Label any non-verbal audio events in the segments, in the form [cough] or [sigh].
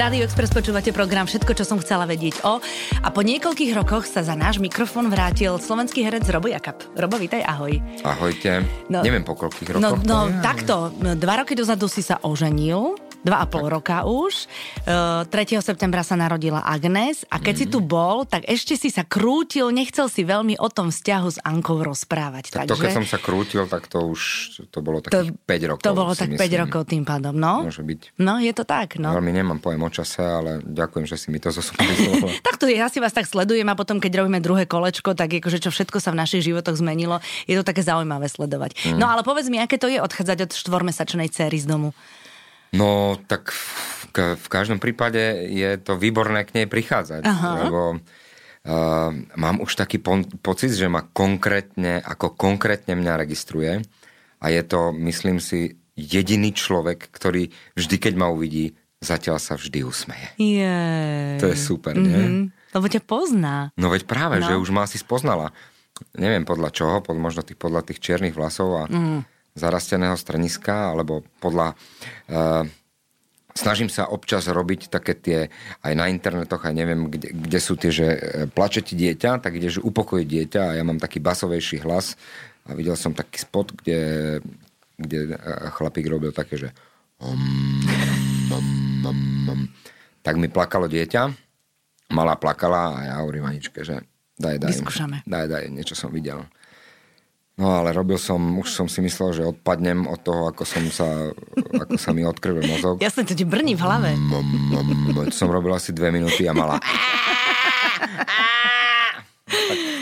Rádio Express počúvate program Všetko, čo som chcela vedieť o. A po niekoľkých rokoch sa za náš mikrofón vrátil slovenský herec Robo Jakab. Robo, vítaj, ahoj. Ahojte. No, Neviem po koľkých no, rokoch. No, no takto. Dva roky dozadu si sa oženil dva a pol roka už. Uh, 3. septembra sa narodila Agnes a keď mm. si tu bol, tak ešte si sa krútil, nechcel si veľmi o tom vzťahu s Ankou rozprávať. Tak takže... to, keď som sa krútil, tak to už to bolo takých to, 5 rokov. To bolo tak myslím. 5 rokov tým pádom, no. Môže byť. No, je to tak, no. Veľmi nemám pojem o čase, ale ďakujem, že si mi to [laughs] Tak to je, ja si vás tak sledujem a potom, keď robíme druhé kolečko, tak akože čo všetko sa v našich životoch zmenilo, je to také zaujímavé sledovať. Mm. No ale povedz mi, aké to je odchádzať od štvormesačnej cery z domu? No, tak v, v každom prípade je to výborné k nej prichádzať, Aha. lebo uh, mám už taký po, pocit, že ma konkrétne, ako konkrétne mňa registruje a je to, myslím si, jediný človek, ktorý vždy, keď ma uvidí, zatiaľ sa vždy usmeje. Jej. To je super, mm-hmm. nie? Mhm. Lebo ťa pozná. No veď práve, no. že už ma asi spoznala. Neviem podľa čoho, pod, možno tých, podľa tých čiernych vlasov a mm zarasteného straniska, alebo podľa... Uh, snažím sa občas robiť také tie, aj na internetoch, aj neviem, kde, kde sú tie, že e, plače ti dieťa, tak ideš upokojiť dieťa a ja mám taký basovejší hlas a videl som taký spot, kde, kde e, chlapík robil také, že tak mi plakalo dieťa, malá plakala a ja hovorím Aničke, že daj, daj, Vyskúšame. daj, daj, niečo som videl. No ale robil som, už som si myslel, že odpadnem od toho, ako som sa, ako sa mi odkrvil mozog. [laughs] Jasne, to ti brní v hlave. Mm, mm, som robil asi dve minúty a mala... [laughs]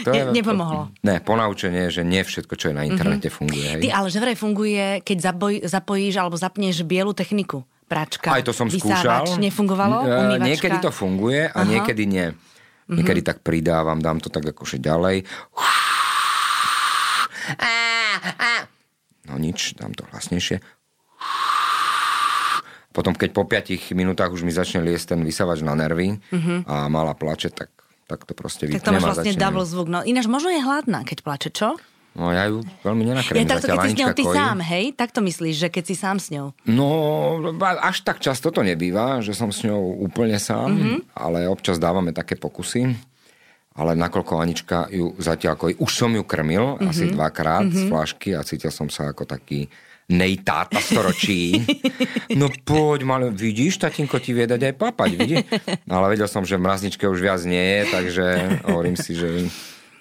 to je, ne, nepomohlo. Ne, ponaučenie, že nie všetko, čo je na internete, mm-hmm. funguje. Hej. Ty, ale že vraj funguje, keď zaboj, zapojíš alebo zapneš bielu techniku. Práčka, Aj to som vysávač, skúšal. Nefungovalo? Umývačka? Niekedy to funguje a Aha. niekedy nie. Niekedy mm-hmm. tak pridávam, dám to tak akože ďalej. No nič, dám to hlasnejšie. Potom, keď po 5 minútach už mi začne liesť ten vysavač na nervy a mala plače, tak, tak to proste vypnem. Tak to máš vlastne double zvuk. No, ináč možno je hladná, keď plače, čo? No ja ju veľmi nenakrmím. Ja takto, keď si s ňou ty kojí. sám, hej? Tak to myslíš, že keď si sám s ňou? No, až tak často to nebýva, že som s ňou úplne sám, mm-hmm. ale občas dávame také pokusy ale nakoľko Anička ju zatiaľ, ako už som ju krmil mm-hmm. asi dvakrát mm-hmm. z mhm. flašky a cítil som sa ako taký nejtáta storočí. No poď, mal, vidíš, tatinko ti vie dať aj papať, vidíš? No, ale vedel som, že v mrazničke už viac nie je, takže hovorím si, že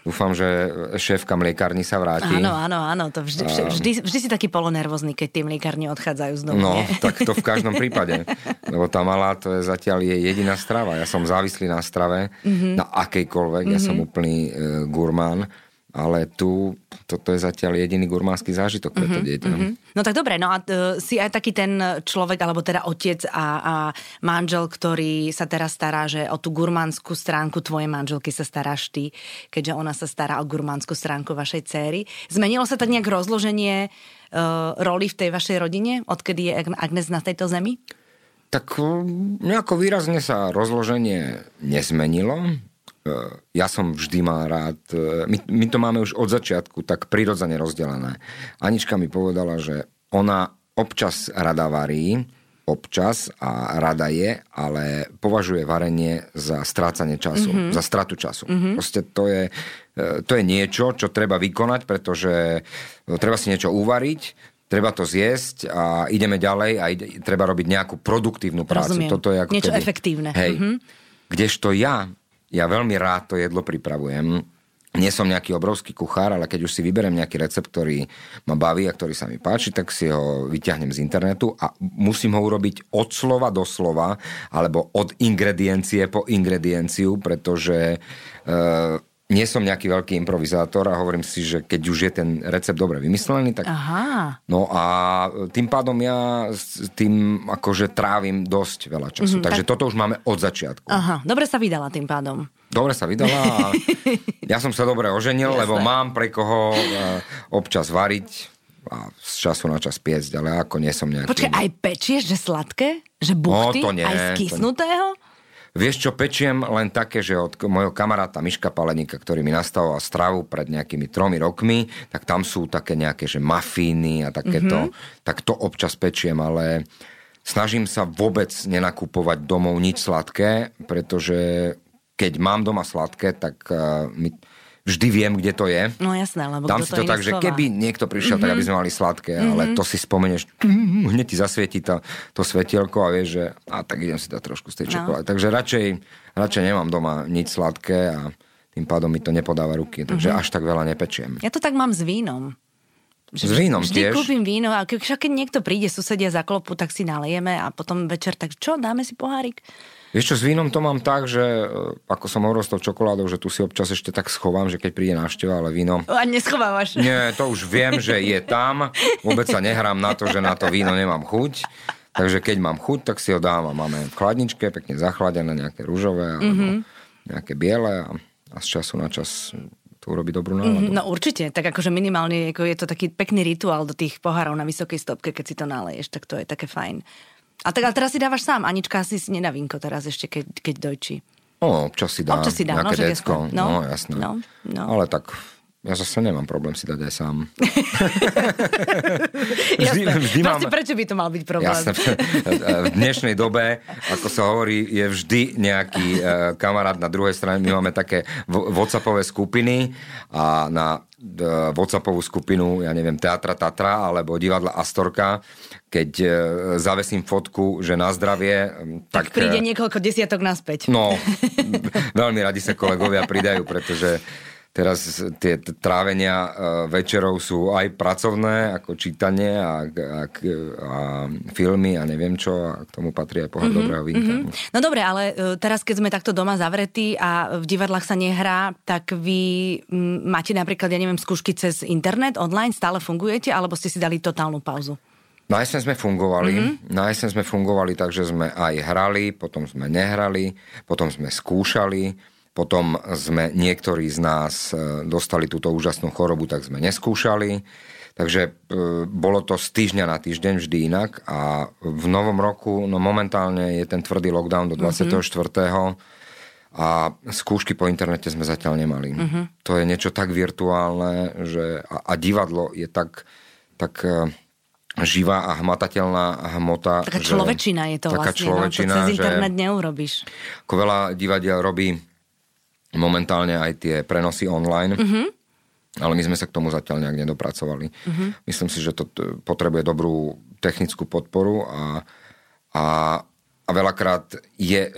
Dúfam, že šéfka mliekárni sa vráti. Áno, áno, áno. To vždy, vždy, vždy, vždy si taký polonervózny, keď tie mliekárni odchádzajú z domu. No, nie? [laughs] tak to v každom prípade. Lebo tá malá, to je zatiaľ je jediná strava. Ja som závislý na strave, mm-hmm. na akejkoľvek. Mm-hmm. Ja som mhm. úplný e, gurmán ale tu toto je zatiaľ jediný gurmánsky zážitok pre to mhm, dieťa. Mm-hmm. No tak dobre, no a uh, si aj taký ten človek, alebo teda otec a, a manžel, ktorý sa teraz stará, že o tú gurmánsku stránku tvojej manželky sa staráš ty, keďže ona sa stará o gurmánsku stránku vašej céry. Zmenilo sa tak nejak rozloženie uh, roli v tej vašej rodine, odkedy je Agnes na tejto zemi? Tak nejako výrazne sa rozloženie nezmenilo ja som vždy mal rád, e, my, my to máme už od začiatku tak prirodzene rozdelené. Anička mi povedala, že ona občas rada varí, občas a rada je, ale považuje varenie za strácanie času, mm-hmm. za stratu času. Mm-hmm. Proste to je, e, to je niečo, čo treba vykonať, pretože treba si niečo uvariť, treba to zjesť a ideme ďalej a ide, treba robiť nejakú produktívnu prácu. Rozumiem. Toto je ako niečo keby, efektívne. Hej. Mm-hmm. Kdežto ja ja veľmi rád to jedlo pripravujem. Nie som nejaký obrovský kuchár, ale keď už si vyberiem nejaký recept, ktorý ma baví a ktorý sa mi páči, tak si ho vyťahnem z internetu a musím ho urobiť od slova do slova, alebo od ingrediencie po ingredienciu, pretože e, nie som nejaký veľký improvizátor a hovorím si, že keď už je ten recept dobre vymyslený, tak... Aha. No a tým pádom ja s tým akože trávim dosť veľa času. Mm-hmm, Takže tak... toto už máme od začiatku. Aha, dobre sa vydala tým pádom. Dobre sa vydala a [laughs] ja som sa dobre oženil, Jasne. lebo mám pre koho e, občas variť a z času na čas piecť, ale ako nie som nejaký... Počkaj, aj pečieš, že sladké? Že buchty? No, to nie. Aj skysnutého? Vieš čo, pečiem len také, že od mojho kamaráta Miška Palenika, ktorý mi nastavoval stravu pred nejakými tromi rokmi, tak tam sú také nejaké, že mafíny a takéto, mm-hmm. tak to občas pečiem, ale snažím sa vôbec nenakupovať domov nič sladké, pretože keď mám doma sladké, tak uh, mi, vždy viem, kde to je. No jasné, lebo Dám si to, to tak, že keby niekto prišiel, mm-hmm. tak aby sme mali sladké, mm-hmm. ale to si spomeneš, mm, hneď ti zasvieti to, to svetielko a vieš, že a tak idem si dať trošku z tej no. čokolády. Takže radšej, radšej nemám doma nič sladké a tým pádom mi to nepodáva ruky, takže mm-hmm. až tak veľa nepečiem. Ja to tak mám s vínom. S vínom vždy tiež? kúpim víno a keď, keď niekto príde, susedia za klopu, tak si nalejeme a potom večer, tak čo, dáme si pohárik? Vieš čo, s vínom to mám tak, že e, ako som hovoril s tou čokoládou, že tu si občas ešte tak schovám, že keď príde návšteva, ale víno... A neschovávaš. Nie, to už viem, že je tam. Vôbec sa nehrám na to, že na to víno nemám chuť. Takže keď mám chuť, tak si ho dám a máme v chladničke, pekne zachladené, nejaké rúžové alebo mm-hmm. nejaké biele a, a z času na čas to urobí dobrú náladu. No určite, tak akože minimálne ako je to taký pekný rituál do tých pohárov na vysokej stopke, keď si to naleješ, tak to je také fajn. A tak ale teraz si dávaš sám, Anička asi si nedá vinko teraz ešte, keď, keď dojčí. No, občas si dá, občas si dá nejaké no, decko, no, no jasné. No, no. Ale tak ja zase nemám problém si dať aj sám. [laughs] vždy, vždy mám... prečo by to mal byť problém? Jasné, v dnešnej dobe, ako sa hovorí, je vždy nejaký uh, kamarát na druhej strane. My máme také WhatsAppové skupiny a na uh, WhatsAppovú skupinu, ja neviem, Teatra Tatra alebo divadla Astorka, keď uh, zavesím fotku, že na zdravie, tak... Tak príde niekoľko desiatok naspäť. No, [laughs] veľmi radi sa kolegovia pridajú, pretože Teraz tie trávenia e, večerov sú aj pracovné, ako čítanie a, a, a filmy a neviem čo, a k tomu patrí aj pohľad mm-hmm, dobrého vínka. Mm-hmm. No dobre, ale e, teraz keď sme takto doma zavretí a v divadlách sa nehrá, tak vy máte napríklad, ja neviem, skúšky cez internet, online, stále fungujete, alebo ste si dali totálnu pauzu? Na jeseň sme fungovali, mm-hmm. na jeseň sme fungovali tak, že sme aj hrali, potom sme nehrali, potom sme skúšali, potom sme niektorí z nás e, dostali túto úžasnú chorobu, tak sme neskúšali. Takže e, bolo to z týždňa na týždeň vždy inak a v novom roku, no momentálne je ten tvrdý lockdown do 24. Mm-hmm. A skúšky po internete sme zatiaľ nemali. Mm-hmm. To je niečo tak virtuálne, že a, a divadlo je tak, tak e, živá a hmatateľná hmota. Taká človečina je to taká vlastne, človečina, no, to cez internet neurobíš. Ako veľa divadiel robí momentálne aj tie prenosy online. Mm-hmm. Ale my sme sa k tomu zatiaľ nejak nedopracovali. Mm-hmm. Myslím si, že to potrebuje dobrú technickú podporu a, a, a veľakrát je, e,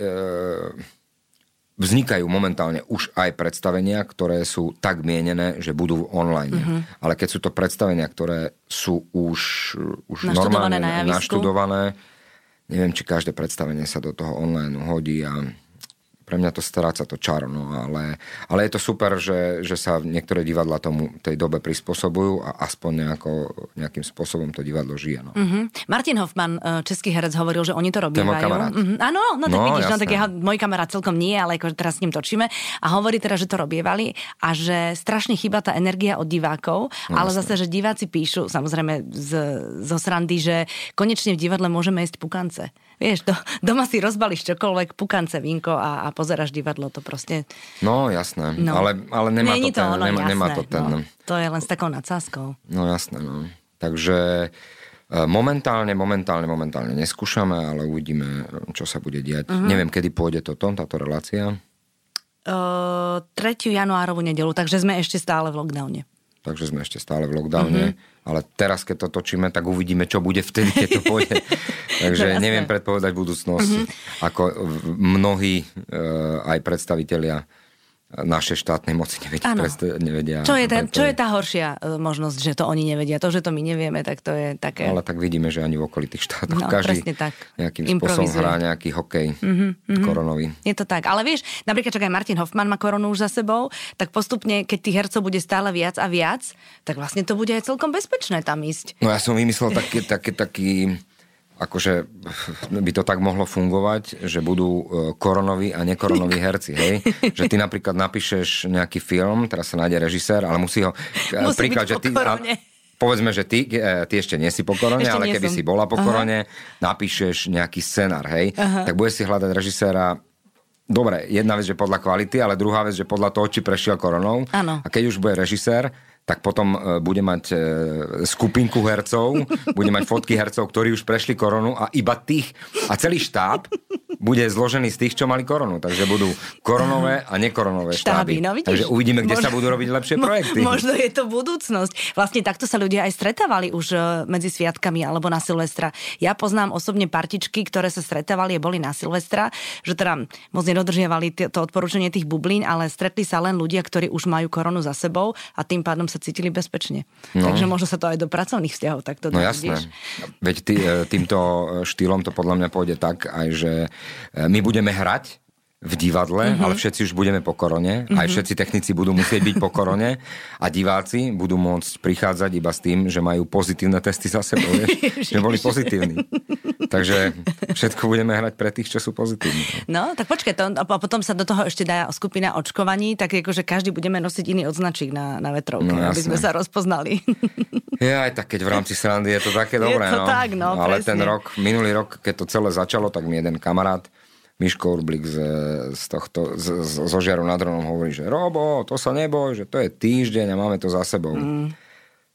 vznikajú momentálne už aj predstavenia, ktoré sú tak mienené, že budú online. Mm-hmm. Ale keď sú to predstavenia, ktoré sú už, už naštudované normálne na naštudované, neviem, či každé predstavenie sa do toho online hodí a pre mňa to stráca to čaro, no, ale, ale je to super, že, že sa niektoré divadla tomu tej dobe prispôsobujú a aspoň nejako, nejakým spôsobom to divadlo žije. No. Mm-hmm. Martin Hoffman, e, český herec, hovoril, že oni to robia. Mm-hmm. Áno, no tak no, vidíš, no, tak ja, môj kamarát celkom nie, ale ako teraz s ním točíme a hovorí teda, že to robievali a že strašne chýba tá energia od divákov, no, ale jasné. zase, že diváci píšu, samozrejme z, zo srandy, že konečne v divadle môžeme jesť pukance. Vieš, do, doma si rozbalíš čokoľvek, pukance, vínko a, a pozeráš divadlo, to proste... No, jasné, no. Ale, ale nemá, to, ten, to ono, nemá, jasné, nemá to ten... No, to je len s takou nadsázkou. No jasné, no. Takže e, momentálne, momentálne, momentálne neskúšame, ale uvidíme, čo sa bude diať. Uh-huh. Neviem, kedy pôjde toto, táto relácia. Uh, 3. januárovú nedelu, takže sme ešte stále v lockdowne. Takže sme ešte stále v lockdowne. Uh-huh ale teraz, keď to točíme, tak uvidíme, čo bude vtedy, keď to [laughs] pôjde. Takže no, neviem predpovedať budúcnosť, mm-hmm. ako mnohí e, aj predstavitelia naše štátnej moci nevedia. Predst- nevedia čo, je tá, čo je tá horšia e, možnosť, že to oni nevedia? To, že to my nevieme, tak to je také... Ale tak vidíme, že ani v okolitých štátoch no, každý tak. nejakým spôsobom hrá nejaký hokej mm-hmm, koronový. Je to tak. Ale vieš, napríklad čak aj Martin Hoffman má koronu už za sebou, tak postupne, keď tých hercov bude stále viac a viac, tak vlastne to bude aj celkom bezpečné tam ísť. No ja som vymyslel taký, taký, taký akože by to tak mohlo fungovať, že budú e, koronoví a nekoronoví [laughs] herci, hej? Že ty napríklad napíšeš nejaký film, teraz sa nájde režisér, ale musí ho... E, musí príklad, že ty, a, povedzme, že ty, e, ty ešte nie si po korone, ešte ale keby som. si bola po korone, napíšeš nejaký scenár, hej? Aha. Tak bude si hľadať režiséra Dobre, jedna vec, že podľa kvality, ale druhá vec, že podľa toho, či prešiel koronou. Ano. A keď už bude režisér, tak potom e, bude mať e, skupinku hercov, [laughs] bude mať fotky hercov, ktorí už prešli koronu a iba tých, a celý štáb bude zložený z tých, čo mali koronu. Takže budú koronové a nekoronové štáby. štáby. No, vidíš, takže uvidíme, kde možno, sa budú robiť lepšie projekty. Možno je to budúcnosť. Vlastne takto sa ľudia aj stretávali už e, medzi sviatkami alebo na Silvestra. Ja poznám osobne partičky, ktoré sa stretávali a boli na Silvestra, že teda moc nedodržiavali to odporúčanie tých bublín, ale stretli sa len ľudia, ktorí už majú koronu za sebou a tým pádom sa cítili bezpečne. No. Takže možno sa to aj do pracovných vzťahov takto No jasné. Veď tý, e, týmto štýlom to podľa mňa pôjde tak aj, že E, my budeme hrať v divadle, mm-hmm. ale všetci už budeme po korone, mm-hmm. aj mhm. všetci technici budú musieť byť po korone a diváci budú môcť prichádzať iba s tým, že majú pozitívne testy za sebou, vieš, [laughs] že boli pozitívni. Takže všetko budeme hrať pre tých, čo sú pozitívni. No, tak počkaj, to, a potom sa do toho ešte dá skupina očkovaní, tak akože každý budeme nosiť iný odznačík na, na vetrovke, no, aby sme sa rozpoznali. Je aj tak, keď v rámci srandy je to také dobré, je to no. Tak, no Ale presne. ten rok, minulý rok, keď to celé začalo, tak mi jeden kamarát Miško Urblik z, z tohto, z, z, zo Žiaru nad Ronom hovorí, že Robo, to sa neboj, že to je týždeň a máme to za sebou. Mm.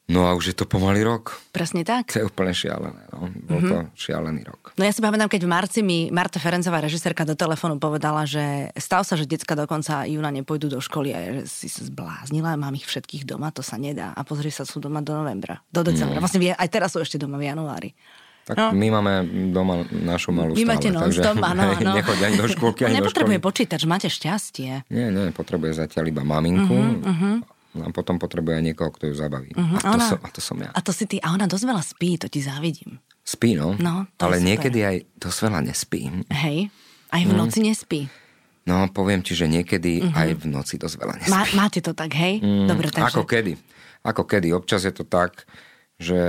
No a už je to pomaly rok. Presne tak. To je úplne šialené. No. Bol mm-hmm. to šialený rok. No ja si pamätám, keď v marci mi Marta Ferencová, režisérka, do telefónu povedala, že stal sa, že decka do konca júna nepôjdu do školy a že si sa zbláznila, mám ich všetkých doma, to sa nedá. A pozri sa, sú doma do novembra, do decembra. Mm. Vlastne aj teraz sú ešte doma v januári. Tak no. my máme doma našu malú Vy máte non takže áno, [laughs] áno. nechoď ani do škôlky, ani Nepotrebuje počítač, máte šťastie. Nie, nie, potrebuje zatiaľ iba maminku. Uh-huh, uh-huh. A potom potrebuje niekoho, kto ju zabaví. Uh-huh. A, to ona, som, a to som ja. A to si ty. A ona dosť veľa spí, to ti závidím. Spí, no. no Ale niekedy aj dosť veľa nespí. Hej, aj v noci mm. nespí. No, poviem ti, že niekedy uh-huh. aj v noci dosť veľa nespí. Má, máte to tak, hej? Mm, Dobre, takže... Ako kedy. Ako kedy. Občas je to tak, že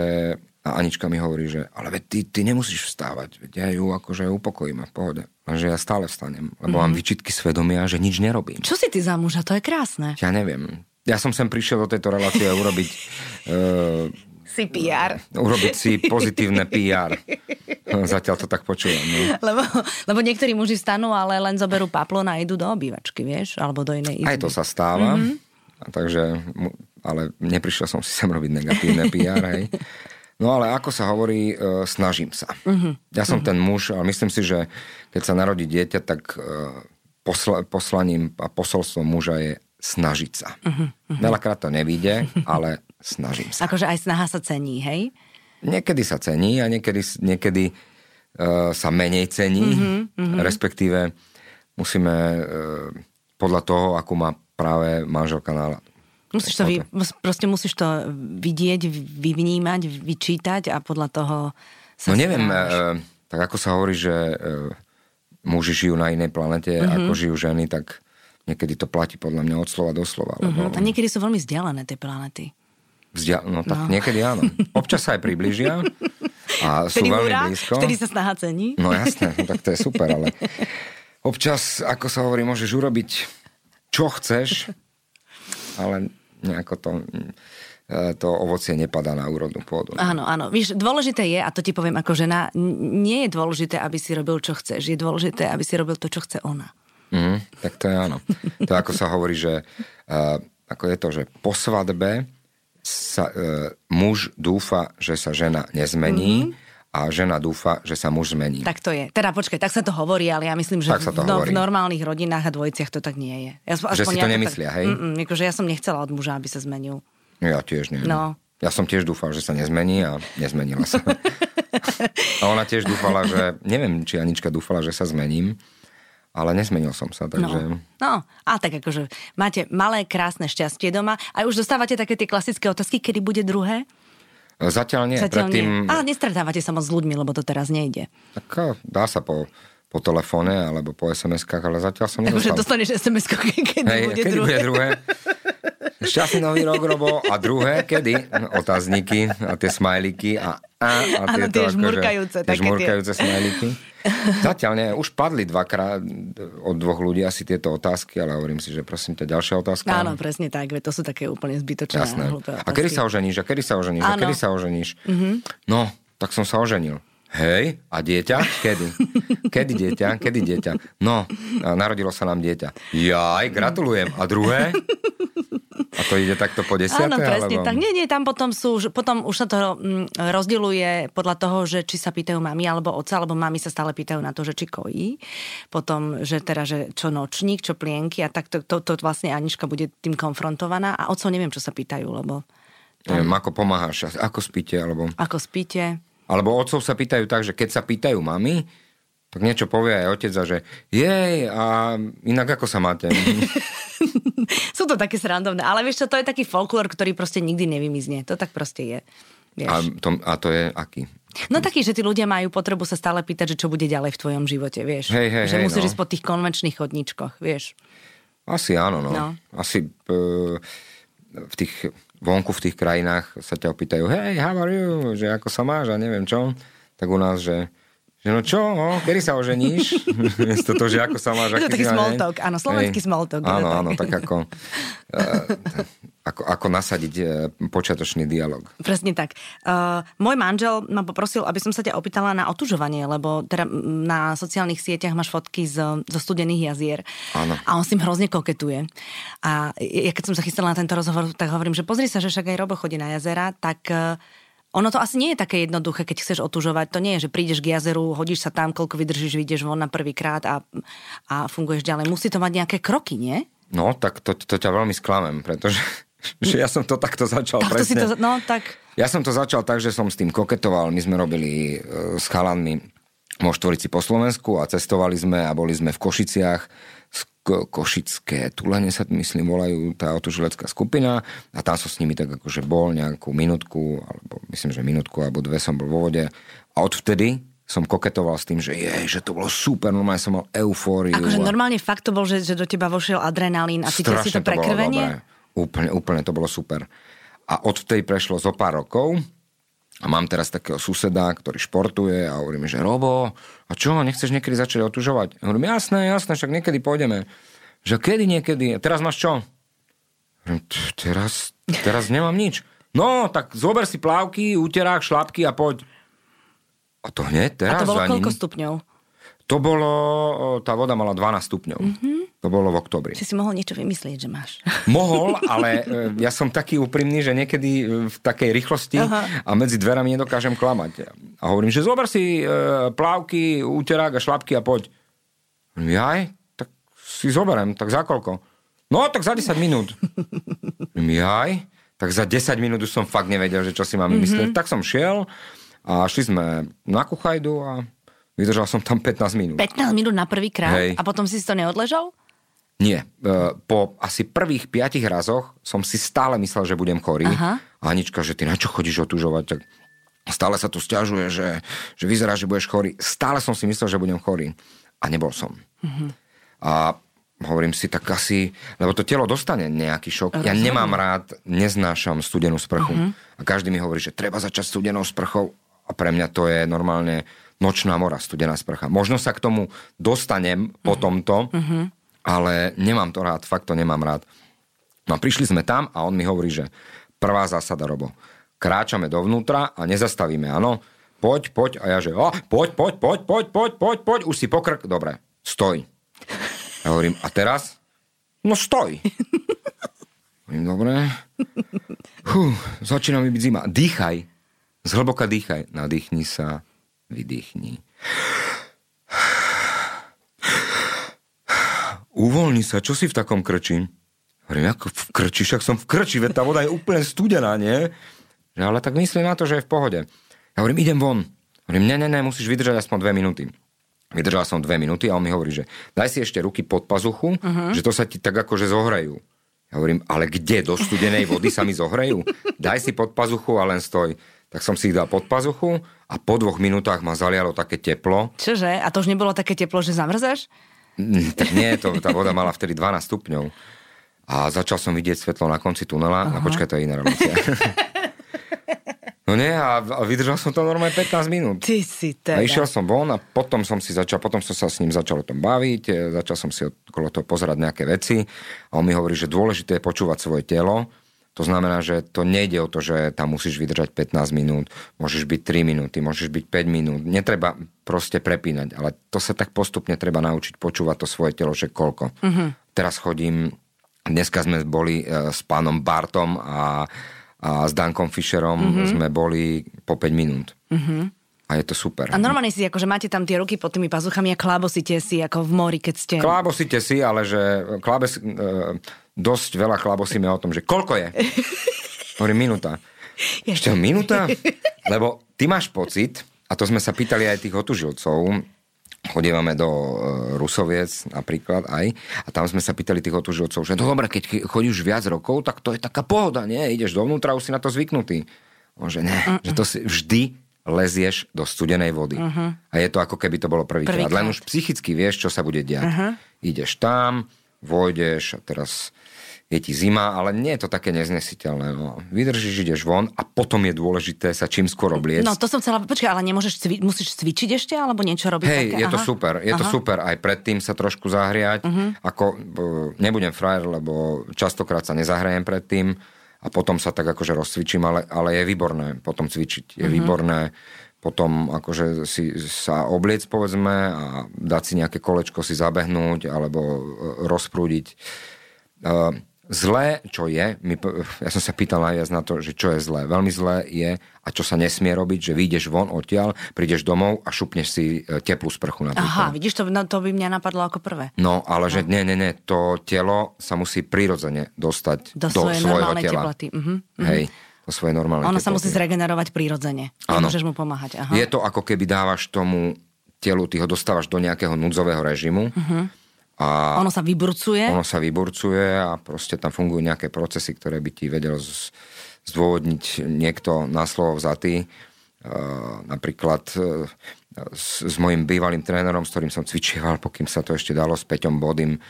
a Anička mi hovorí, že ale veď ty, ty nemusíš vstávať, veď ja ju akože upokojím a v pohode. Lenže ja stále vstanem, lebo mm-hmm. mám vyčitky svedomia, že nič nerobím. Čo si ty za muža? To je krásne. Ja neviem. Ja som sem prišiel do tejto relácie urobiť... Uh, [laughs] si PR. [laughs] Urobiť si pozitívne PR. Zatiaľ to tak počujem. No. Lebo, lebo niektorí muži stanú, ale len zoberú paplon a idú do obývačky, vieš? Alebo do inej izby. Aj to sa stáva. Mm-hmm. A takže, ale neprišiel som si sem robiť negatívne PR, hej. No ale ako sa hovorí, e, snažím sa. Uh-huh. Ja som uh-huh. ten muž, ale myslím si, že keď sa narodí dieťa, tak e, posla, poslaním a posolstvom muža je snažiť sa. Uh-huh. Uh-huh. Veľakrát to nevíde, [laughs] ale snažím sa. Akože aj snaha sa cení, hej? Niekedy sa cení a niekedy, niekedy uh, sa menej cení, uh-huh. Uh-huh. respektíve musíme uh, podľa toho, akú má práve manželka náladu. Musíš to, vy, proste musíš to vidieť, vyvnímať, vyčítať a podľa toho sa No neviem, e, tak ako sa hovorí, že e, muži žijú na inej planete, mm-hmm. ako žijú ženy, tak niekedy to platí podľa mňa od slova do slova. Lebo... Mm-hmm. A niekedy sú veľmi vzdialené tie planety. Vzdia- no tak no. niekedy áno. [laughs] Občas sa aj približia a sú vtedy veľmi hurá, blízko. Vtedy sa snaha cení. No jasné, no, tak to je super, ale občas, ako sa hovorí, môžeš urobiť čo chceš, ale nejako to e, to ovocie nepadá na úrodnú pôdu. Áno, áno. Víš, dôležité je, a to ti poviem ako žena, nie je dôležité, aby si robil, čo chceš. Je dôležité, aby si robil to, čo chce ona. Mm, tak to je áno. To ako sa hovorí, že uh, ako je to, že po svadbe sa, uh, muž dúfa, že sa žena nezmení, mm-hmm a žena dúfa, že sa muž zmení. Tak to je. Teda počkaj, tak sa to hovorí, ale ja myslím, že v, no, v normálnych rodinách a dvojiciach to tak nie je. Ja, že si to nemyslia, tak, hej? Mm, mm, akože ja som nechcela od muža, aby sa zmenil. Ja tiež nie. No. Ja som tiež dúfal, že sa nezmení a nezmenila sa. [laughs] a ona tiež dúfala, že... Neviem, či Anička dúfala, že sa zmením, ale nezmenil som sa, takže... No, no a tak akože máte malé, krásne šťastie doma a už dostávate také tie klasické otázky, kedy bude druhé? Zatiaľ nie. Zatiaľ predtým... nie. A nestretávate sa moc s ľuďmi, lebo to teraz nejde. Tak dá sa po, po telefóne alebo po SMS-kách, ale zatiaľ som nedostal. Takže dostaneš SMS, keď Hej, bude druhé. bude druhé. [laughs] Šťastný nový rok, Robo. A druhé, kedy? Otázniky a tie smajliky a, a, a tieto, tie žmurkajúce. Akože, tie žmurkajúce tie... smajliky. Zatiaľ nie. Už padli dvakrát od dvoch ľudí asi tieto otázky, ale hovorím si, že prosím ťa, ďalšia otázka. Áno, presne tak. To sú také úplne zbytočné. Jasné. A, a kedy sa oženíš? A kedy sa oženíš? Áno. A kedy sa oženíš? Mm-hmm. No, tak som sa oženil. Hej, a dieťa? Kedy? Kedy dieťa? Kedy dieťa? No, narodilo sa nám dieťa. Jaj, gratulujem. A druhé? A to ide takto po desiate? Áno, presne alebo... tak. Nie, nie, tam potom sú, potom už sa to mm, rozdieluje podľa toho, že či sa pýtajú mami alebo oca, alebo mami sa stále pýtajú na to, že či kojí. Potom, že teda, že čo nočník, čo plienky a tak to, to, to vlastne Aniška bude tým konfrontovaná a otcov neviem, čo sa pýtajú, lebo... Tam... Neviem, ako pomáhaš, ako spíte, alebo... Ako spíte. Alebo otcov sa pýtajú tak, že keď sa pýtajú mami, tak niečo povie aj otec a že jej, a inak ako sa máte? [laughs] Sú to také srandovné, ale vieš čo, to je taký folklór, ktorý proste nikdy nevymizne. To tak proste je. Vieš. A, to, a to je aký? No taký, že tí ľudia majú potrebu sa stále pýtať, že čo bude ďalej v tvojom živote, vieš. Hej, hej, že hej, musíš no. ísť po tých konvenčných chodníčkoch, vieš. Asi áno, no. No. Asi e, v tých vonku v tých krajinách sa ťa opýtajú, hej, how are you, že ako sa máš a neviem čo. Tak u nás, že že no čo, no, kedy sa oženíš? [laughs] Miesto to, že ako sa máš. Je to taký small talk, áno, slovenský small talk. Áno, áno, tak ako, uh, [laughs] ako, ako nasadiť uh, počiatočný dialog. Presne tak. Uh, môj manžel ma poprosil, aby som sa ťa opýtala na otužovanie, lebo teda na sociálnych sieťach máš fotky z, zo studených jazier. Áno. A on s tým hrozne koketuje. A ja keď som sa chystala na tento rozhovor, tak hovorím, že pozri sa, že však aj Robo chodí na jazera, tak uh, ono to asi nie je také jednoduché, keď chceš otužovať. To nie je, že prídeš k jazeru, hodíš sa tam, koľko vydržíš, vyjdeš von na prvýkrát a, a funguješ ďalej. Musí to mať nejaké kroky, nie? No, tak to, to ťa veľmi sklamem, pretože [laughs] že ja som to takto začal tak presne. To si to, no, tak... Ja som to začal tak, že som s tým koketoval. My sme robili uh, s chalanmi vo štvorici po Slovensku a cestovali sme a boli sme v Košiciach Košické Tulene sa myslím volajú tá otužilecká skupina a tam som s nimi tak akože bol nejakú minútku, alebo myslím, že minútku alebo dve som bol vo vode a odvtedy som koketoval s tým, že je, že to bolo super, normálne som mal eufóriu. Akože a... normálne fakt to bol, že, že do teba vošiel adrenalín a cítil si to prekrvenie? To úplne, úplne to bolo super. A odvtedy prešlo zo pár rokov a mám teraz takého suseda, ktorý športuje a hovorí mi, že Robo, a čo, nechceš niekedy začať otužovať? Ja hovorím, jasné, jasné, však niekedy pôjdeme. Že kedy niekedy? A teraz máš čo? Hovorím, teraz, teraz nemám nič. No, tak zober si plávky, úterák, šlapky a poď. A to hneď teraz. A to bolo ani... koľko stupňov? To bolo, tá voda mala 12 stupňov. Mm-hmm. To bolo v oktobri. Či si mohol niečo vymyslieť, že máš. [laughs] Mohol, ale e, ja som taký úprimný, že niekedy e, v takej rýchlosti Aha. a medzi dverami nedokážem klamať. A hovorím, že zober si e, plávky, úterák a šlapky a poď. Jaj, tak si zoberiem, tak za koľko? No, tak za 10 minút. Jaj, tak za 10 minút už som fakt nevedel, že čo si mám vymyslieť. Mm-hmm. Tak som šiel a šli sme na Kuchajdu a Vydržal som tam 15 minút. 15 minút na prvý krát? Hej. A potom si to neodležal? Nie. E, po asi prvých piatich razoch som si stále myslel, že budem chorý. Aha. A Anička, že ty na čo chodíš otužovať? Tak stále sa tu stiažuje, že, že vyzerá, že budeš chorý. Stále som si myslel, že budem chorý. A nebol som. Uh-huh. A hovorím si, tak asi, lebo to telo dostane nejaký šok. Rozumiem. Ja nemám rád, neznášam studenú sprchu. Uh-huh. A každý mi hovorí, že treba začať studenou sprchou. A pre mňa to je normálne nočná mora, studená sprcha. Možno sa k tomu dostanem uh-huh. po mhm. tomto, uh-huh. Ale nemám to rád, fakt to nemám rád. No a prišli sme tam a on mi hovorí, že prvá zásada, Robo, kráčame dovnútra a nezastavíme, áno, poď, poď, a ja že, oh, poď, poď, poď, poď, poď, poď, poď, už si pokrk, dobre, stoj. Ja hovorím, a teraz? No stoj. [laughs] Hovorím, dobre. Hú, začína mi byť zima. Dýchaj. Zhlboka dýchaj. Nadýchni sa vydýchni. Uvoľni sa, čo si v takom krči? Hovorím, ako v krči, však som v krči, veď tá voda je úplne studená, nie? Že, ale tak myslím na to, že je v pohode. Ja hovorím, idem von. Hovorím, ne, ne, ne, musíš vydržať aspoň dve minúty. Vydržal som dve minúty a on mi hovorí, že daj si ešte ruky pod pazuchu, uh-huh. že to sa ti tak akože zohrajú. Ja hovorím, ale kde? Do studenej vody sa mi zohrajú? Daj si pod pazuchu a len stoj tak som si ich dal pod pazuchu a po dvoch minútach ma zalialo také teplo. Čože? A to už nebolo také teplo, že zamrzeš? Mm, tak nie, to, tá voda mala vtedy 12 stupňov. A začal som vidieť svetlo na konci tunela. Aha. A počkaj, to je iná relácia. No nie, a, a vydržal som to normálne 15 minút. Ty si teda. A išiel som von a potom som si začal, potom som sa s ním začal o tom baviť, e, začal som si okolo toho pozerať nejaké veci a on mi hovorí, že dôležité je počúvať svoje telo To znamená, že to nejde o to, že tam musíš vydržať 15 minút, môžeš byť 3 minúty, môžeš byť 5 minút. Netreba proste prepínať, ale to sa tak postupne treba naučiť počúvať to svoje telo, že koľko. Uh-huh. Teraz chodím, dneska sme boli e, s pánom Bartom a, a s Dankom Fischerom uh-huh. sme boli po 5 minút. Uh-huh. A je to super. A normálne si, akože máte tam tie ruky pod tými pazuchami a klábosite si ako v mori, keď ste... Klábosite si, ale že klábes, e, dosť veľa klábosíme o tom, že koľko je. [laughs] Hovorím, minúta. Ešte minúta? Lebo ty máš pocit, a to sme sa pýtali aj tých otužilcov, chodievame do e, Rusoviec napríklad aj, a tam sme sa pýtali tých otužilcov, že no dobre, keď chodíš viac rokov, tak to je taká pohoda, nie? Ideš dovnútra, už si na to zvyknutý. On, že ne, uh-uh. že to si vždy lezieš do studenej vody. Uh-huh. A je to ako keby to bolo prvýkrát. Prvý Len už psychicky vieš, čo sa bude diať. Uh-huh. Ideš tam, vojdeš a teraz je ti zima, ale nie je to také neznesiteľné. No. Vydržíš, ideš von a potom je dôležité sa čím skôr obliecť. No to som chcela, počkaj, ale nemôžeš, cvi- musíš cvičiť ešte, alebo niečo robiť Hej, také? je Aha. to super, je Aha. to super. Aj predtým sa trošku zahriať. Uh-huh. Ako, nebudem frajer, lebo častokrát sa nezahrajem predtým a potom sa tak akože rozcvičím, ale, ale je výborné potom cvičiť. Je mm-hmm. výborné potom akože si sa obliec povedzme a dať si nejaké kolečko si zabehnúť alebo e, rozprúdiť. Uh, Zlé, čo je, my, ja som sa pýtal najviac na to, že čo je zlé. Veľmi zlé je, a čo sa nesmie robiť, že vyjdeš von odtiaľ, prídeš domov a šupneš si e, teplú sprchu na Aha, vidíš, to, no, to by mňa napadlo ako prvé. No, ale no. že nie, nie, nie, to telo sa musí prirodzene dostať do, do svojho tela. Teploty. Uh-huh, uh-huh. Hej, do svojej normálnej Ono teploty. sa musí zregenerovať prirodzene. Áno. Môžeš mu pomáhať. Aha. Je to ako keby dávaš tomu telu, ty ho dostávaš do nejakého núdzového režimu. Uh-huh a ono sa vyburcuje? Ono sa vyburcuje a proste tam fungujú nejaké procesy, ktoré by ti vedel zdôvodniť niekto na slovo vzatý. Uh, napríklad uh, s, s mojim bývalým trénerom, s ktorým som cvičieval, pokým sa to ešte dalo, s Peťom Bodym,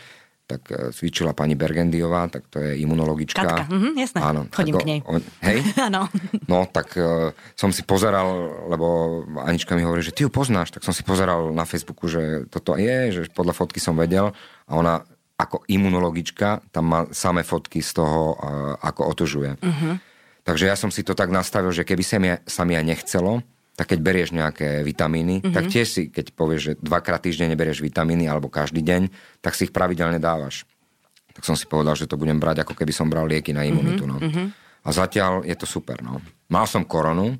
tak uh, cvičila pani Bergendiová, tak to je imunologička. Katka, mhm, jasné, Áno, chodím k nej. On, hej? [laughs] Áno. no, tak uh, som si pozeral, lebo Anička mi hovorí, že ty ju poznáš, tak som si pozeral na Facebooku, že toto je, že podľa fotky som vedel a ona ako imunologička tam má samé fotky z toho, uh, ako otužuje. Uh-huh. Takže ja som si to tak nastavil, že keby sa mi, sa mi aj nechcelo, tak keď berieš nejaké vitamíny, mm-hmm. tak tiež si, keď povieš, že dvakrát týždeň neberieš vitamíny alebo každý deň, tak si ich pravidelne dávaš. Tak som si povedal, že to budem brať, ako keby som bral lieky na imunitu. Mm-hmm. No. Mhm. A zatiaľ je to super. No. Mal som koronu,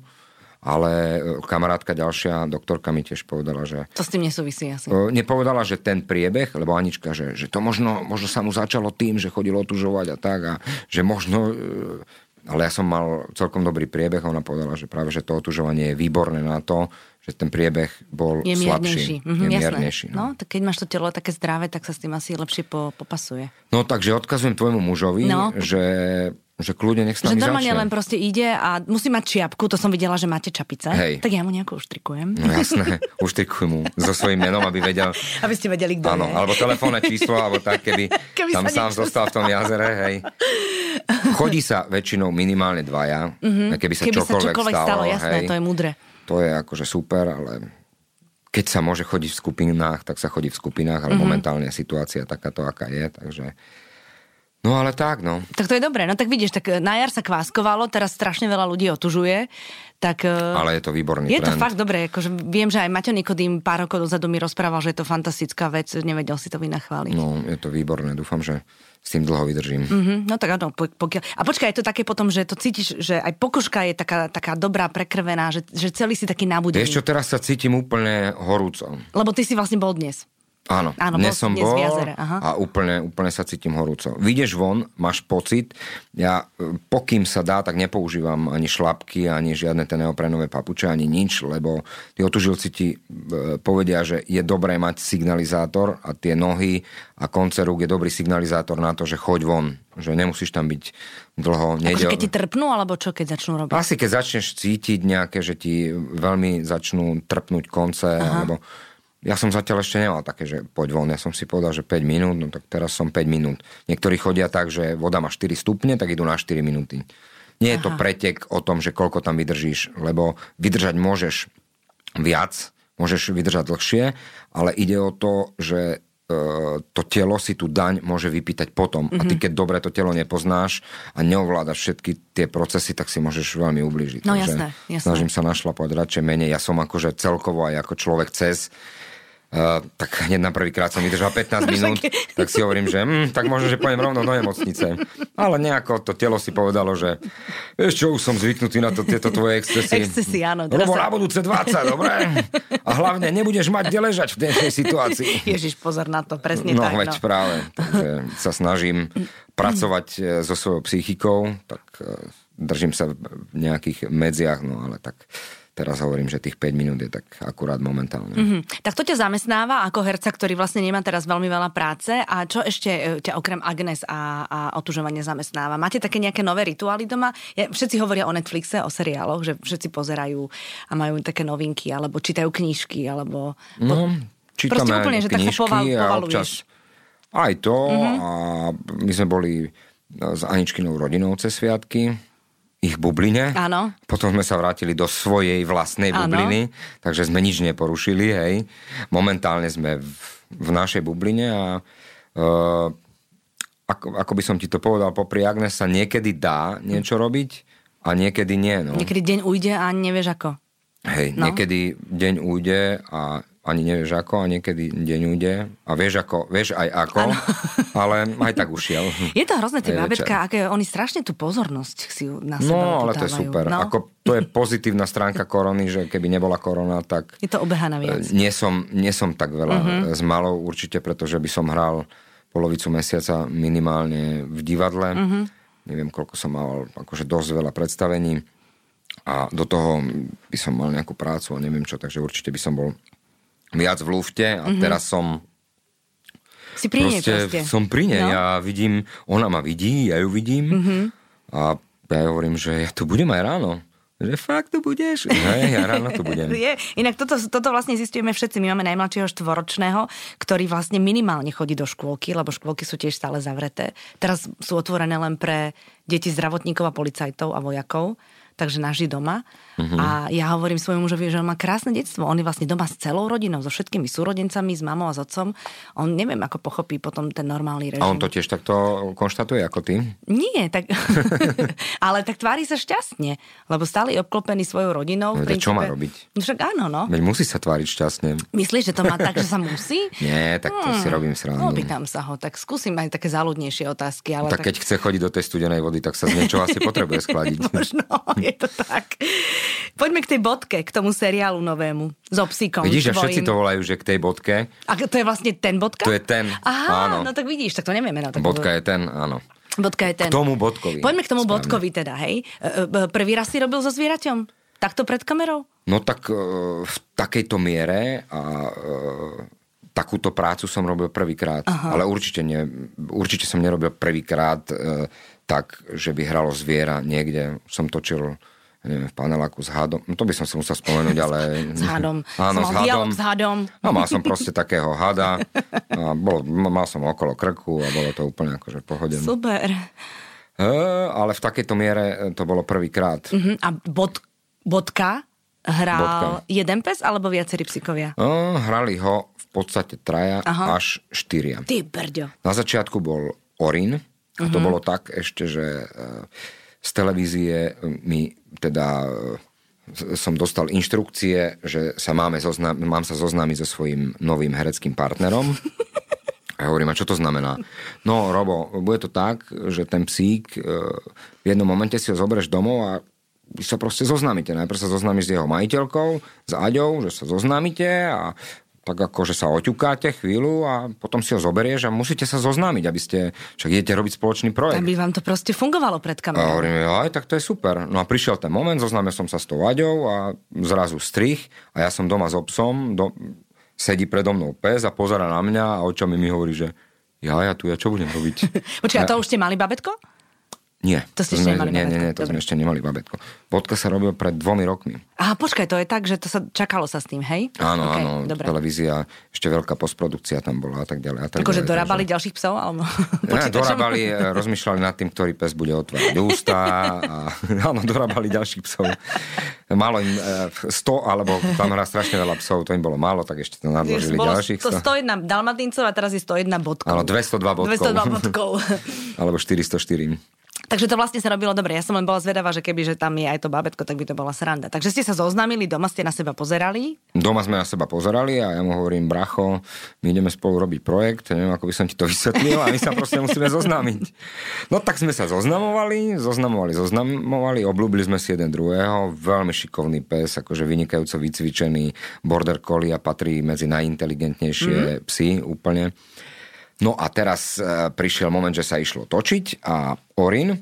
ale e, kamarátka ďalšia, doktorka mi tiež povedala, že... To s tým nesúvisí asi. E, nepovedala, že ten priebeh, lebo Anička, že, že to možno, možno sa mu začalo tým, že chodilo otužovať a tak a že možno e, ale ja som mal celkom dobrý priebeh. Ona povedala, že práve že to otužovanie je výborné na to, že ten priebeh bol je slabší. Mhm, je miernejší. No. no, tak keď máš to telo také zdravé, tak sa s tým asi lepšie po, popasuje. No takže odkazujem tvojmu mužovi, no. že že kľudne nech sa Že normálne len proste ide a musí mať čiapku, to som videla, že máte čapice. Hej. Tak ja mu nejakú uštrikujem. No jasné, [laughs] uštrikujem mu so svojím menom, aby vedel. Aby ste vedeli, kto Áno, je. alebo telefónne číslo, alebo tak, keby, [laughs] keby tam sám zostal v tom jazere, hej. Chodí sa väčšinou minimálne dvaja, mm-hmm. keby sa keby čokoľvek, sa čokoľvek stalo, stalo jasné, hej, to je mudre. To je akože super, ale keď sa môže chodiť v skupinách, tak sa chodí v skupinách, ale mm-hmm. momentálne situácia takáto, aká je, takže No ale tak, no. Tak to je dobré. No tak vidíš, tak e, na jar sa kváskovalo, teraz strašne veľa ľudí otužuje. Tak, e, ale je to výborný Je trend. to fakt dobré. Akože viem, že aj Maťo Nikodým pár rokov dozadu mi rozprával, že je to fantastická vec. Nevedel si to vynachváliť. No, je to výborné. Dúfam, že s tým dlho vydržím. Mm-hmm, no tak áno, pokiaľ... A počkaj, je to také potom, že to cítiš, že aj pokožka je taká, taká dobrá, prekrvená, že, že celý si taký nabudený. Vieš čo, teraz sa cítim úplne horúco. Lebo ty si vlastne bol dnes. Áno, Áno dnes som dnes bol a úplne, úplne sa cítim horúco. Vyjdeš von, máš pocit, ja pokým sa dá, tak nepoužívam ani šlapky, ani žiadne tie neoprenové papuče, ani nič, lebo tí otužilci ti e, povedia, že je dobré mať signalizátor a tie nohy a konce rúk je dobrý signalizátor na to, že choď von, že nemusíš tam byť dlho. Nejde... Akože keď ti trpnú, alebo čo keď začnú robiť? Asi keď začneš cítiť nejaké, že ti veľmi začnú trpnúť konce, Aha. alebo ja som zatiaľ ešte nemal také, že poď von. Ja som si povedal, že 5 minút, no tak teraz som 5 minút. Niektorí chodia tak, že voda má 4 stupne, tak idú na 4 minúty. Nie je Aha. to pretek o tom, že koľko tam vydržíš, lebo vydržať môžeš viac, môžeš vydržať dlhšie, ale ide o to, že to telo si tú daň môže vypýtať potom. Mm-hmm. A ty, keď dobre to telo nepoznáš a neovládaš všetky tie procesy, tak si môžeš veľmi ublížiť. No Takže jasné, jasné. Snažím sa našlapať radšej menej. Ja som akože celkovo aj ako človek cez Uh, tak hneď na prvýkrát som vydržal 15 [laughs] minút, tak si hovorím, že hm, tak možno, že pojem rovno do nemocnice. Ale nejako to telo si povedalo, že vieš čo, už som zvyknutý na to, tieto tvoje excesy. Excesy, áno. Lebo sa... na budúce 20, dobre? A hlavne nebudeš mať kde ležať v dnešnej situácii. Ježiš, pozor na to, presne no, tak. Veď no, práve. Takže sa snažím pracovať e, so svojou psychikou, tak e, držím sa v nejakých medziach, no ale tak teraz hovorím, že tých 5 minút je tak akurát momentálne. Mm-hmm. Tak to ťa zamestnáva ako herca, ktorý vlastne nemá teraz veľmi veľa práce a čo ešte e, ťa okrem Agnes a, a otužovanie zamestnáva? Máte také nejaké nové rituály doma? Ja, všetci hovoria o Netflixe, o seriáloch, že všetci pozerajú a majú také novinky, alebo čítajú knižky, alebo... No, čítame úplne, že tak sa poval, a občas aj to mm-hmm. a my sme boli s Aničkinou rodinou cez sviatky ich bubline. Áno. Potom sme sa vrátili do svojej vlastnej bubliny, Áno. takže sme nič neporušili, hej. Momentálne sme v, v našej bubline a uh, ako, ako by som ti to povedal, popri Agnes sa niekedy dá niečo robiť a niekedy nie. No. Niekedy deň ujde a nevieš ako. Hej, no. niekedy deň ujde a ani nevieš ako a niekedy deň ujde a vieš, ako, vieš aj ako, ano. [laughs] ale aj tak ušiel. Je to hrozné, tie bábetka, aké oni strašne tú pozornosť si na seba No, ale to je super. No. Ako, to je pozitívna stránka korony, že keby nebola korona, tak... [laughs] Je to obehaná viac. E, nie som, nie som tak veľa uh-huh. s malou určite, pretože by som hral polovicu mesiaca minimálne v divadle. Uh-huh. Neviem, koľko som mal, akože dosť veľa predstavení. A do toho by som mal nejakú prácu a neviem čo, takže určite by som bol viac v lufte a mm-hmm. teraz som si pri nej proste, proste. Som pri nej, no. ja vidím, ona ma vidí, ja ju vidím mm-hmm. a ja hovorím, že ja tu budem aj ráno. Že fakt tu budeš? Hej, ja ráno tu budem. [laughs] Je. Inak toto, toto vlastne zistujeme všetci. My máme najmladšieho štvoročného, ktorý vlastne minimálne chodí do škôlky, lebo škôlky sú tiež stále zavreté. Teraz sú otvorené len pre deti zdravotníkov a policajtov a vojakov takže naží doma. Uh-huh. A ja hovorím svojmu mužovi, že on má krásne detstvo. On je vlastne doma s celou rodinou, so všetkými súrodencami, s mamou a s otcom. On neviem, ako pochopí potom ten normálny režim. A on to tiež takto konštatuje ako ty? Nie, tak... [laughs] [laughs] ale tak tvári sa šťastne, lebo stále je obklopený svojou rodinou. No, princípe... Čo má robiť? No však áno, no. Veď musí sa tváriť šťastne. Myslíš, že to má tak, že sa musí? [laughs] Nie, tak to hmm. si robím srandu. No, pýtam sa ho, tak skúsim aj také záľudnejšie otázky. Ale tak, tak keď chce chodiť do tej studenej vody, tak sa z niečo asi potrebuje skladiť. Možno, je to tak. Poďme k tej bodke, k tomu seriálu novému. So psíkom. Vidíš, že všetci to volajú, že k tej bodke. A to je vlastne ten bodka? To je ten, Aha, áno. no tak vidíš, tak to nevieme na to. Bodka je ten, áno. Bodka je ten. K tomu bodkovi. Poďme k tomu Správne. bodkovi teda, hej. E, e, prvý raz si robil so zvieraťom? Takto pred kamerou? No tak e, v takejto miere a takúto prácu som robil prvýkrát, ale určite, nie, určite som nerobil prvýkrát tak, že by hralo zviera niekde. Som točil neviem, v paneláku s hadom. No, to by som si musel spomenúť, ale... s hadom. [laughs] Áno, s hadom. s hadom. A mal som proste takého hada. A bolo, mal som okolo krku a bolo to úplne akože pohodené. Super. E, ale v takejto miere to bolo prvýkrát. Uh-huh. A bod, bodka hral bodka. jeden pes alebo viacerí psíkovia? Uh, hrali ho v podstate traja Aha. až štyria. Ty brďo. Na začiatku bol Orin. A to uh-huh. bolo tak ešte, že z televízie mi teda som dostal inštrukcie, že sa máme zoznam, mám sa zoznámiť so svojím novým hereckým partnerom. A ja hovorím, a čo to znamená? No, Robo, bude to tak, že ten psík v jednom momente si ho zoberieš domov a vy sa proste zoznámite. Najprv sa zoznámiš s jeho majiteľkou, s Aďou, že sa zoznámite a tak ako, že sa oťukáte chvíľu a potom si ho zoberieš a musíte sa zoznámiť, aby ste, však idete robiť spoločný projekt. Aby vám to proste fungovalo pred kamerou. A hovorím, aj tak to je super. No a prišiel ten moment, zoznámil som sa s tou Aďou a zrazu strich a ja som doma s obsom, do, sedí predo mnou pes a pozera na mňa a očami mi hovorí, že ja, ja tu, ja čo budem robiť? [laughs] Počkaj, a to už ste mali babetko? Nie. To ste ešte nemali Nie, nie, nie, to Dobre. sme ešte nemali babetko. Vodka sa robil pred dvomi rokmi. Aha, počkaj, to je tak, že to sa čakalo sa s tým, hej? Áno, Ok, áno, Dobre. televízia, ešte veľká postprodukcia tam bola a tak ďalej. A tak Akože dorábali ďalších psov? Alebo [laughs] počítačom? dorábali, e, rozmýšľali nad tým, ktorý pes bude otvárať ústa a [laughs] áno, dorábali ďalších psov. Málo im, e, 100, alebo tam hrá strašne veľa psov, to im bolo málo, tak ešte to nadložili Bolo ďalších to 100. 101 dalmatincov a teraz je 101 bodkov. Áno, 202 bodkov. 202 bodkov. [laughs] alebo 404. Takže to vlastne sa robilo dobre. Ja som len bola zvedavá, že keby že tam je aj to babetko, tak by to bola sranda. Takže ste sa zoznámili, doma ste na seba pozerali. Doma sme na seba pozerali a ja mu hovorím, bracho, my ideme spolu robiť projekt, neviem, ako by som ti to [laughs] vysvetlil a my sa proste musíme zoznámiť. No tak sme sa zoznamovali, zoznamovali, zoznamovali, oblúbili sme si jeden druhého, veľmi šikovný pes, akože vynikajúco vycvičený, border collie a patrí medzi najinteligentnejšie mm. psy úplne. No a teraz e, prišiel moment, že sa išlo točiť a Orin,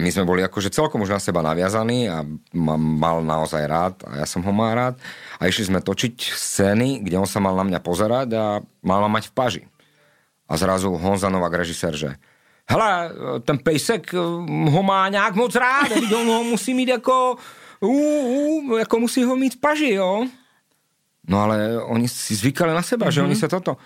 my sme boli akože celkom už na seba naviazaní a ma mal naozaj rád a ja som ho mal rád. A išli sme točiť scény, kde on sa mal na mňa pozerať a mal ma mať v paži. A zrazu Honza Novák, režisér, že hele, ten pejsek eh, ho má nějak moc rád, veď on ho musí mít jako, ú, ú, jako musí ho mít v paži, jo. No ale oni si zvykali na seba, mm-hmm. že oni sa toto...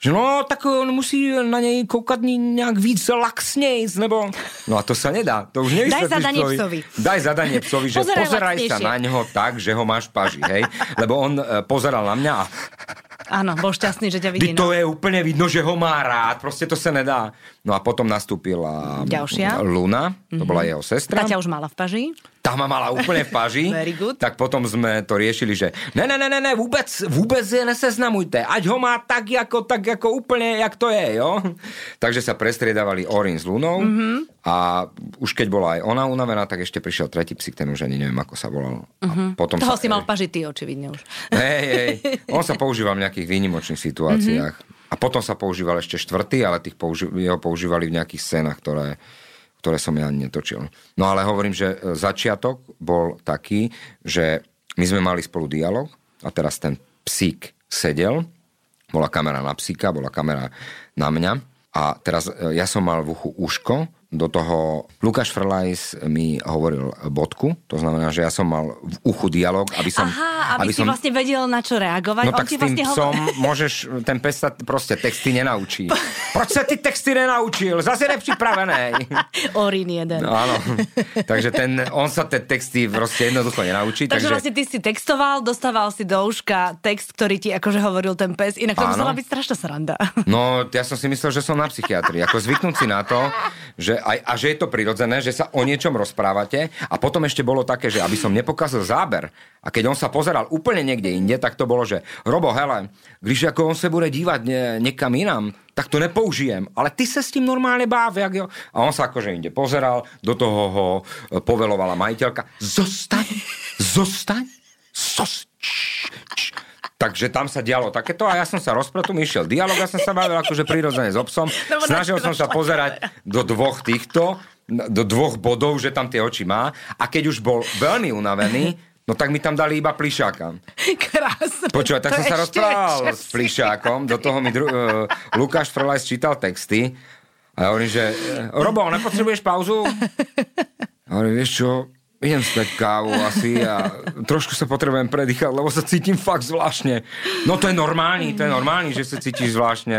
Že no, tak on musí na něj koukat nějak víc laxnějc, nebo... No a to sa nedá, to už nevysvetlíš zadanie psovi. psovi. Daj zadanie psovi, že Pozeraj pozeraj sa na neho tak, že ho máš paži, hej? Lebo on e, pozeral na mňa a Áno, bol šťastný, že ťa vidí. to No. je úplne vidno, že ho má rád, proste to sa nedá. No a potom nastúpila Ďalšia. Luna, to bola jeho sestra. Tá ťa už mala v paži. Tá ma mala úplne v paži. [laughs] Very good. Tak potom sme to riešili, že ne, ne, ne, ne, ne vôbec, vôbec je neseznamujte. Ať ho má tak, ako, tak, ako úplne, jak to je, jo? Takže sa prestriedavali Orin s Lunou mm-hmm. a už keď bola aj ona unavená, tak ešte prišiel tretí psík, ten už ani neviem, ako sa volal. Mm-hmm. A potom Toho sa, si mal v paži ty, očividne už. Hej, hej. On sa používal v nejakých výnimočných situáciách. Mm-hmm. A potom sa používal ešte štvrtý, ale tých použi- jeho používali v nejakých scénach, ktoré, ktoré som ja netočil. No ale hovorím, že e, začiatok bol taký, že my sme mali spolu dialog a teraz ten psík sedel, bola kamera na psíka, bola kamera na mňa a teraz e, ja som mal v uchu uško, do toho Lukáš Frlajs mi hovoril bodku, to znamená, že ja som mal v uchu dialog, aby som... Aha, aby, aby si vlastne vedel, na čo reagovať. No On tak s tým vlastne psom hovor- môžeš, ten pes sa proste texty nenaučí. [laughs] Proč sa ty texty nenaučil? Zase nepripravený. [laughs] Orin jeden. No, áno. Takže ten, on sa tie texty proste jednoducho nenaučí. Takže, Takže, vlastne ty si textoval, dostával si do uška text, ktorý ti akože hovoril ten pes, inak to musela byť strašná sranda. No, ja som si myslel, že som na psychiatrii. Ako zvyknúť si na to, že aj, a že je to prirodzené, že sa o niečom rozprávate. A potom ešte bolo také, že aby som nepokazil záber. A keď on sa pozeral úplne niekde inde, tak to bolo, že Robo, hele, když ako on se bude dívať ne, niekam inám, tak to nepoužijem. Ale ty sa s tým normálne báv. Jak jo? A on sa akože inde pozeral, do toho ho e, povelovala majiteľka. Zostaň, zostaň, zostaň. Takže tam sa dialo takéto a ja som sa rozpretul, mi išiel dialog, ja som sa bavil akože prirodzene s obsom. [laughs] No, Snažil som sa pozerať do dvoch týchto, do dvoch bodov, že tam tie oči má. A keď už bol veľmi unavený, no tak mi tam dali iba plišáka. [laughs] Krásne. Počúvaj, tak som sa rozprával s plišákom, do toho mi dru- uh, [laughs] Lukáš Frolajs čítal texty a ja hovorím, že eh, Robo, nepotrebuješ pauzu? A hovorím, vieš čo, idem spať kávu asi a trošku sa potrebujem predýchať, lebo sa cítim fakt zvláštne. No to je normálny, to je normálny, že sa cítiš zvláštne.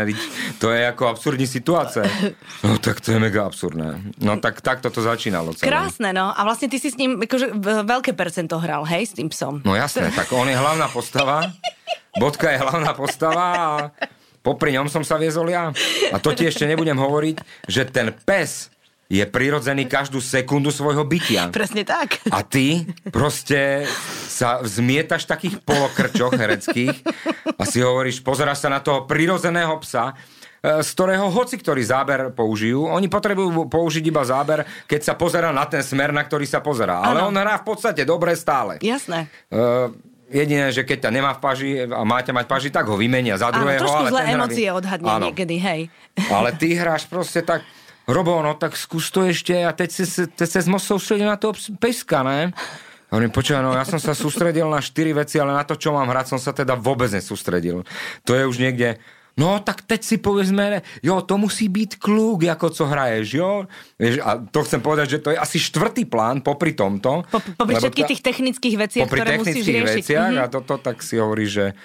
To je ako absurdní situácia. No tak to je mega absurdné. No tak takto to začínalo celé. Krásne, no. A vlastne ty si s ním akože veľké percento hral, hej, s tým psom. No jasné, tak on je hlavná postava, Bodka je hlavná postava a popri ňom som sa viezol ja. A to ti ešte nebudem hovoriť, že ten pes je prirodzený každú sekundu svojho bytia. Presne tak. A ty proste sa vzmietaš v takých polokrčoch hereckých a si hovoríš, pozeráš sa na toho prirodzeného psa, e, z ktorého hoci ktorý záber použijú. Oni potrebujú použiť iba záber, keď sa pozera na ten smer, na ktorý sa pozerá. Ale Áno. on hrá v podstate dobre stále. Jasné. Uh, jediné, že keď ťa nemá v paži a máte mať paži, tak ho vymenia za Áno, druhého. trošku ale zlé emócie odhadne Áno. niekedy, hej. Ale ty hráš proste tak, Robo, no tak skús to ešte a teď si, teď sa moc sústredil na toho peska, ne? Hovorím, počúvaj, no ja som sa sústredil na štyri veci, ale na to, čo mám hrať, som sa teda vôbec nesústredil. To je už niekde, no tak teď si povedzme, jo, to musí byť kluk, ako co hraješ, jo. A to chcem povedať, že to je asi štvrtý plán popri tomto. Po, popri všetkých tých technických veciach, popri ktoré musíš technických riešiť. veciach Mhm. a toto tak si hovorí, že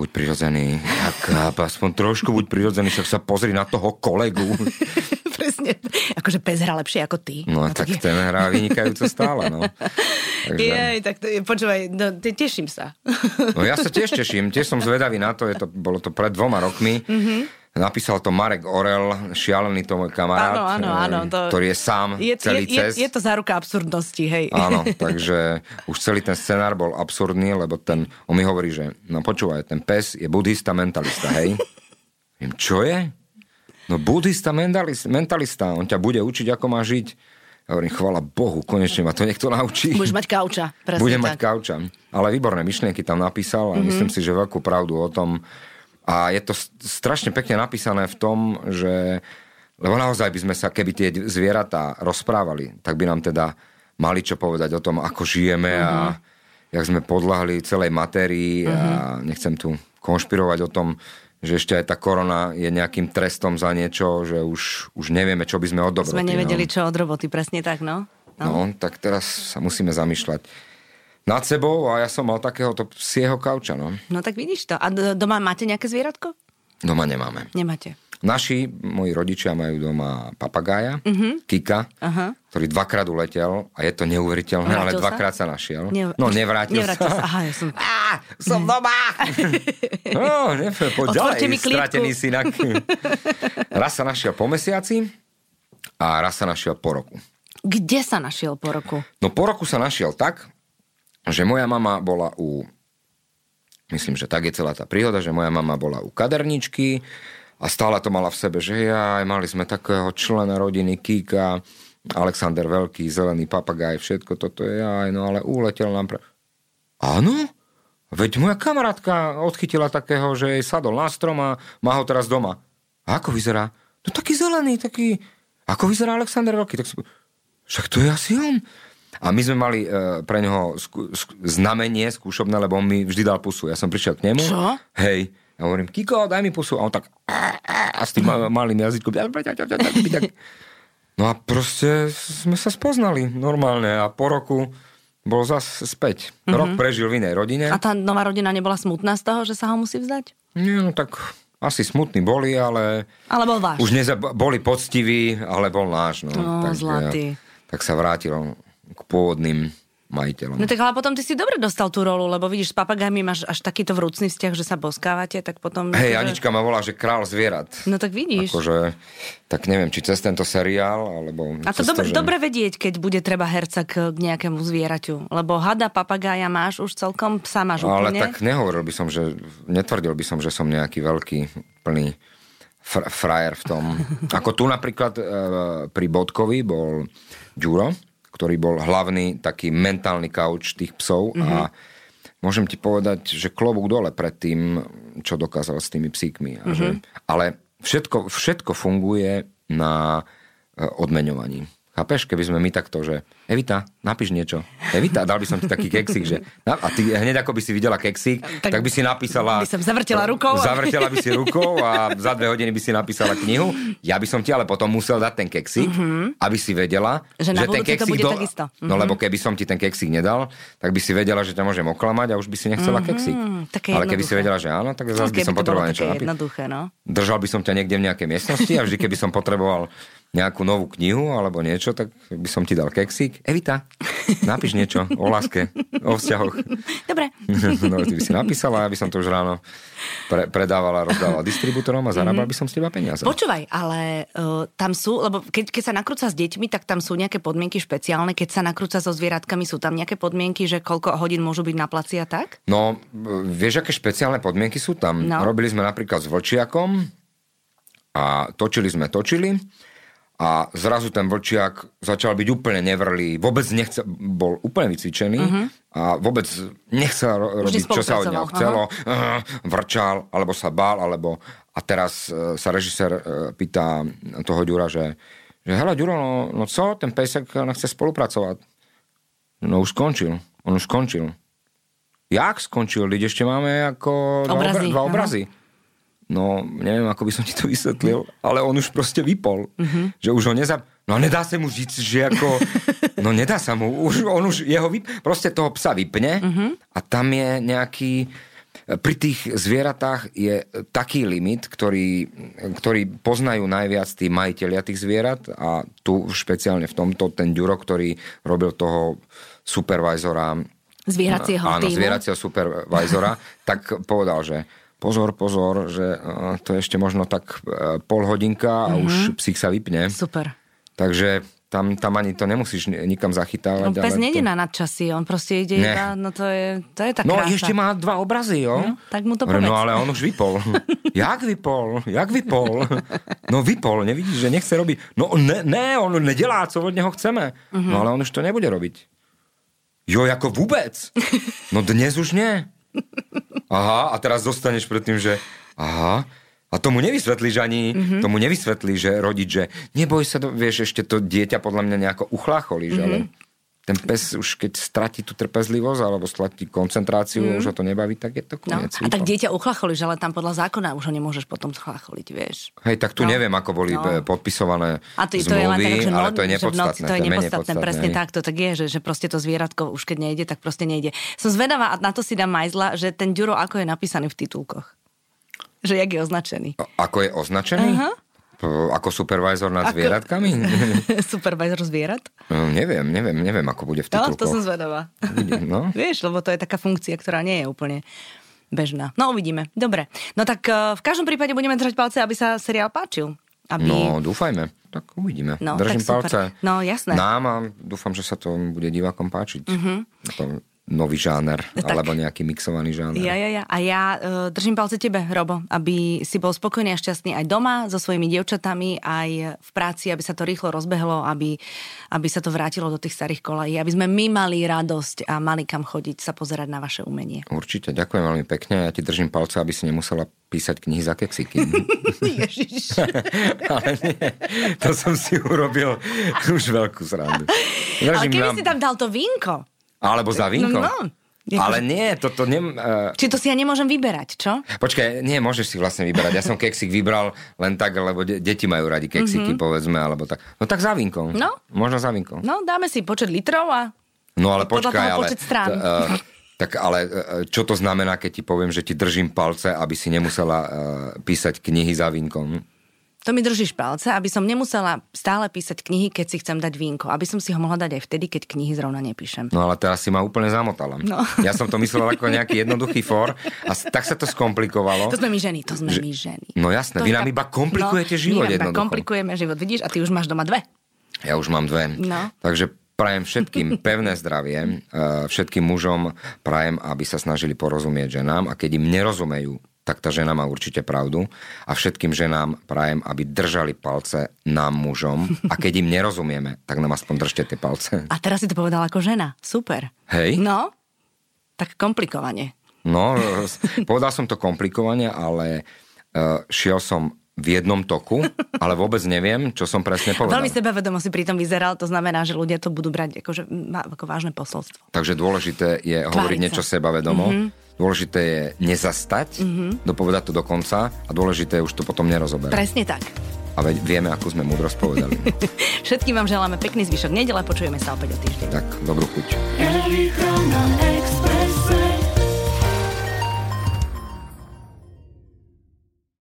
buď prirodzený, tak aspoň trošku buď prirodzený, však sa pozri na toho kolegu. [laughs] Presne. [laughs] Akože pes hrá lepšie ako ty. No, no tak je- ten hrá vynikajúco stále, no. [laughs] Takže, Jej, tak to, počúvaj, no, te- teším sa. [laughs] no ja sa tiež teším, tiež som zvedavý na to, je to, bolo to pred dvoma rokmi. Mhm. Napísal to Marek Orel, šialený to môj kamarát, Áno, áno, áno, eh, to- ktorý je sám Je, celý je, cest. je, je to záruka absurdnosti, hej. Áno, takže už celý ten scenár bol absurdný, lebo ten, on mi hovorí, že no počúvaj, ten pes je buddhista mentalista, hej? Viem, čo je? No buddhista mentalista, on ťa bude učiť, ako má žiť. Ja hovorím, chvala Bohu, konečne ma to niekto naučí. Budeš mať kauča. Presne Budem tak. Mhm. mať kauča. Ale výborné myšlienky tam napísal a mm-hmm. myslím si, že veľkú pravdu o tom. A je to strašne pekne napísané v tom, že lebo naozaj by sme sa, keby tie zvieratá rozprávali, tak by nám teda mali čo povedať o tom, ako žijeme mm-hmm. a jak sme podľahli celej matérii mm-hmm. a nechcem tu konšpirovať o tom, že ešte aj tá korona je nejakým trestom za niečo, že už, už nevieme, čo by sme od dobroty. Sme nevedeli, no. čo od roboty, presne tak, no. No, tak teraz sa musíme zamýšľať nad sebou a ja som mal takéhoto psieho kauča, no. No tak vidíš to. A doma máte nejaké zvieratko? Doma nemáme. Nemáte. Naši, moji rodičia majú doma papagája, uh-huh. Kika. Aha. ktorý dvakrát uletel a je to neuveriteľné, ale sa? dvakrát sa našiel. Ne- no, nevrátil, nevrátil sa. sa. Aha, ja som... [laughs] Á, som doma! [laughs] no, neviem, poď ďalej, mi stratený synak. [laughs] raz sa našiel po mesiaci a raz sa našiel po roku. Kde sa našiel po roku? No po roku sa našiel tak, že moja mama bola u... Myslím, že tak je celá tá príhoda, že moja mama bola u kaderničky a stále to mala v sebe, že aj mali sme takého člena rodiny Kika, Alexander Veľký, zelený papagaj, všetko toto je aj, no ale uletel nám pre... Áno? Veď moja kamarátka odchytila takého, že jej sadol na strom a má ho teraz doma. A ako vyzerá? No taký zelený, taký... Ako vyzerá Alexander Veľký? Tak si... Však to je asi on. A my sme mali e, pre neho skú, sk- znamenie skúšobné, lebo on mi vždy dal pusu. Ja som prišiel k nemu. Čo? Hej. Ja hovorím, Kiko, daj mi pusu. A on tak... A s tým ma- malým jazykom... No a proste sme sa spoznali normálne a po roku bol zas späť. Mm-hmm. Rok prežil v inej rodine. A tá nová rodina nebola smutná z toho, že sa ho musí vzdať? Nie, no tak asi smutní boli, ale Ale bol váš. už neza, boli poctiví, ale bol náš. No, No, tak, zlatý. tak sa vrátil k pôvodným majiteľom. No tak ale potom ty si dobre dostal tú rolu, lebo vidíš, s papagajmi máš až takýto vrúcný vzťah, že sa boskávate, tak potom... Hej, akože- Anička ma volá, že král zvierat. No tak vidíš. Akože, tak neviem, či cez tento seriál, alebo... A to dobre, že... dobre vedieť, keď bude treba herca k, nejakému zvieraťu. Lebo hada, papagája máš už celkom, psa máš Ale úplne. tak nehovoril by som, že... Netvrdil by som, že som nejaký veľký, plný fr- frajer v tom. [laughs] Ako tu napríklad e, pri Bodkovi bol Ďuro, ktorý bol hlavný taký mentálny kauč tých psov mm-hmm. a môžem ti povedať, že klobúk dole pred tým, čo dokázal s tými psíkmi. A že, ale všetko, všetko funguje na e, odmeňovaní. Chápeš, keby sme my takto, že Evita, napíš niečo. Evita, dal by som ti taký keksík, že... A ty hneď ako by si videla keksík, tak, Tak by si napísala... by som zavrtela rukou. Zavrtela by si rukou a za dve hodiny by si napísala knihu. Ja by som ti ale potom musel dať ten keksík, aby si vedela, Mhm. Že na budúce to bude takisto. No lebo keby som ti ten keksík nedal, tak by si vedela, že ťa môžem oklamať a už by si nechcela keksík. Mhm, také ale keby si vedela, že áno, tak zase by som potreboval niečo jednoduché, no. Držal by som ťa niekde v nejakej miestnosti a vždy, keby som potreboval nejakú novú knihu alebo niečo, tak by som ti dal keksík. Evita, napíš niečo o láske, o vzťahoch. Dobre. [laughs] No, ty by si napísala, aby som to už ráno pre, predávala, rozdávala distribútorom a zarábal by som z teba peniaze. Počúvaj, ale uh, tam sú, lebo keď, keď sa nakrúca s deťmi, tak tam sú nejaké podmienky špeciálne. Keď sa nakrúca so zvieratkami, sú tam nejaké podmienky, že koľko hodín môžu byť na placi a tak? No, vieš, aké špeciálne podmienky sú tam? No. Robili sme napríklad s vlčiakom a točili sme, točili a zrazu ten vlčiak začal byť úplne nevrlý, vôbec nechcel, bol úplne vycvičený uh-huh. a vôbec nechcel ro- robiť, čo sa od neho chcelo, uh, vrčal, alebo sa bál, alebo a teraz uh, sa režisér uh, pýta toho Ďura, že, že hele Ďuro, no, no co, ten pejsek nechce spolupracovať. No už skončil, on už skončil. Jak skončil? Lidi ešte máme ako dva, Obrazy, obra- dva aha. No neviem, ako by som ti to vysvetlil, ale on už proste vypol. Uh-huh. Že už ho neza... No nedá sa mu žiť, že ako... [laughs] No nedá sa mu. Už, on už jeho vyp... Proste toho psa vypne uh-huh. a tam je nejaký... Pri tých zvieratách je taký limit, ktorý, ktorý poznajú najviac tí majiteľia tých zvierat a tu špeciálne v tomto ten Ďuro, ktorý robil toho supervizora zvieracieho áno, týmu. zvieracieho supervizora, tak povedal, že pozor, pozor, že to je ešte možno tak e, pol hodinka a mm-hmm. už mhm. psík sa vypne. Super. Takže tam, tam ani to nemusíš nikam zachytávať. No pes nejde to... na nadčasy, on proste ide ne. iba, no to je, to je tá No krása. ešte má dva obrazy, jo? No, tak mu to povedz. No ale on už vypol. [laughs] Jak vypol? Jak vypol? No vypol, nevidíš, že nechce robiť. No ne, ne on nedelá, co od neho chceme. Uh-huh. No ale on už to nebude robiť. Jo, ako vôbec? No dnes už nie. Aha, a teraz zostaneš pred tým, že aha, a tomu nevysvetlíš ani, mm-hmm. tomu nevysvetlíš, že rodič, že neboj sa, vieš, ešte to dieťa podľa mňa nejako uchlácholíš, mm-hmm. ale ten pes už keď stratí tú trpezlivosť alebo stratí koncentráciu, mm. už ho to nebaví, tak je to koniec. No. A tak dieťa uchlacholíš, ale tam podľa zákona už ho nemôžeš potom chlacholiť, vieš. Hej, tak tu no. neviem, ako boli no. podpisované a to, to zmluvy, je len tak, že ale to je nepodstatné. To je nepodstatné, presne hej. takto, tak je, že, že proste to zvieratko už keď nejde, tak proste nejde. Som zvedavá a na to si dám majzla, že ten Ďuro ako je napísaný v titulkoch. Že jak je označený. Ako je označený? Uh-huh. Ako supervisor nad ako... zvieratkami? [laughs] supervisor zvierat? No, neviem, neviem, neviem, ako bude v titulkoch. No, to som zvedavá. no? [laughs] Vieš, lebo to je taká funkcia, ktorá nie je úplne bežná. No uvidíme. Dobre. No tak uh, v každom prípade budeme držať palce, aby sa seriál páčil. Aby... No, dúfajme. Tak uvidíme. No, Držím palce. No, jasné. Nám a dúfam, že sa to bude divákom páčiť. To nový žáner, tak. alebo nejaký mixovaný žáner. Ja, ja, ja. A ja uh, držím palce tebe, Robo, aby si bol spokojný a šťastný aj doma so svojimi dievčatami, aj v práci, aby sa to rýchlo rozbehlo, aby, aby sa to vrátilo do tých starých kolají, aby sme my mali radosť a mali kam chodiť sa pozerať na vaše umenie. Určite, ďakujem veľmi pekne. Ja ti držím palce, aby si nemusela písať knihy za keksiky. [laughs] Ježiš. [laughs] Ale nie, to som si urobil už veľkú srandu. Držím Ale keby vám... si tam dal to vínko. Alebo za vínko? No, no. Ale nie, toto nem... Uh... Či to si ja nemôžem vyberať, čo? Počkaj, nie, môžeš si vlastne vyberať. Ja som keksik vybral len tak, lebo de- deti majú radi keksiky, mm-hmm. povedzme, alebo tak. No tak za vínkom. No. Možno za vínkom. No, dáme si počet litrov a... No ale počkaj, ale... Počet strán. T- uh, tak ale e, čo to znamená, keď ti poviem, že ti držím palce, aby si nemusela uh, písať knihy za vínkom? To mi držíš palce, aby som nemusela stále písať knihy, keď si chcem dať vínko. Aby som si ho mohla dať aj vtedy, keď knihy zrovna nepíšem. No ale teraz si ma úplne zamotala. No. [laughs] Ja som to myslel ako nejaký jednoduchý for a tak sa to skomplikovalo. To sme my ženy, to sme že... my ženy. No jasné, to vy nám iba komplikujete no, život my jednoducho. komplikujeme život, vidíš? A ty už máš doma dve. Ja už mám dve. No. Takže prajem všetkým [laughs] pevné zdravie, eh, všetkým mužom prajem, aby sa snažili porozumieť ženám a keď im nerozumejú, tak tá žena má určite pravdu. A všetkým ženám prajem, aby držali palce nám mužom a keď im nerozumieme, tak nám aspoň držte tie palce. A teraz si to povedala ako žena. Super. Hej. No, tak komplikovane. No, povedal som to komplikovane, ale uh, šiel som v jednom toku, ale vôbec neviem, čo som presne povedal. Veľmi sebavedomo si pri tom vyzeral, to znamená, že ľudia to budú brať ako, že, ako vážne posolstvo. Takže dôležité je Tváriť hovoriť sa. niečo sebavedomo. Mm-hmm Dôležité je nezastať, mm-hmm. dopovedať to do konca a dôležité je už to potom nerozoberať. Presne tak. A veď vieme, ako sme múdro spovedali. [laughs] Všetkým vám želáme pekný zvyšok nedele, počujeme sa opäť o týždeň. Tak, dobrú chuť.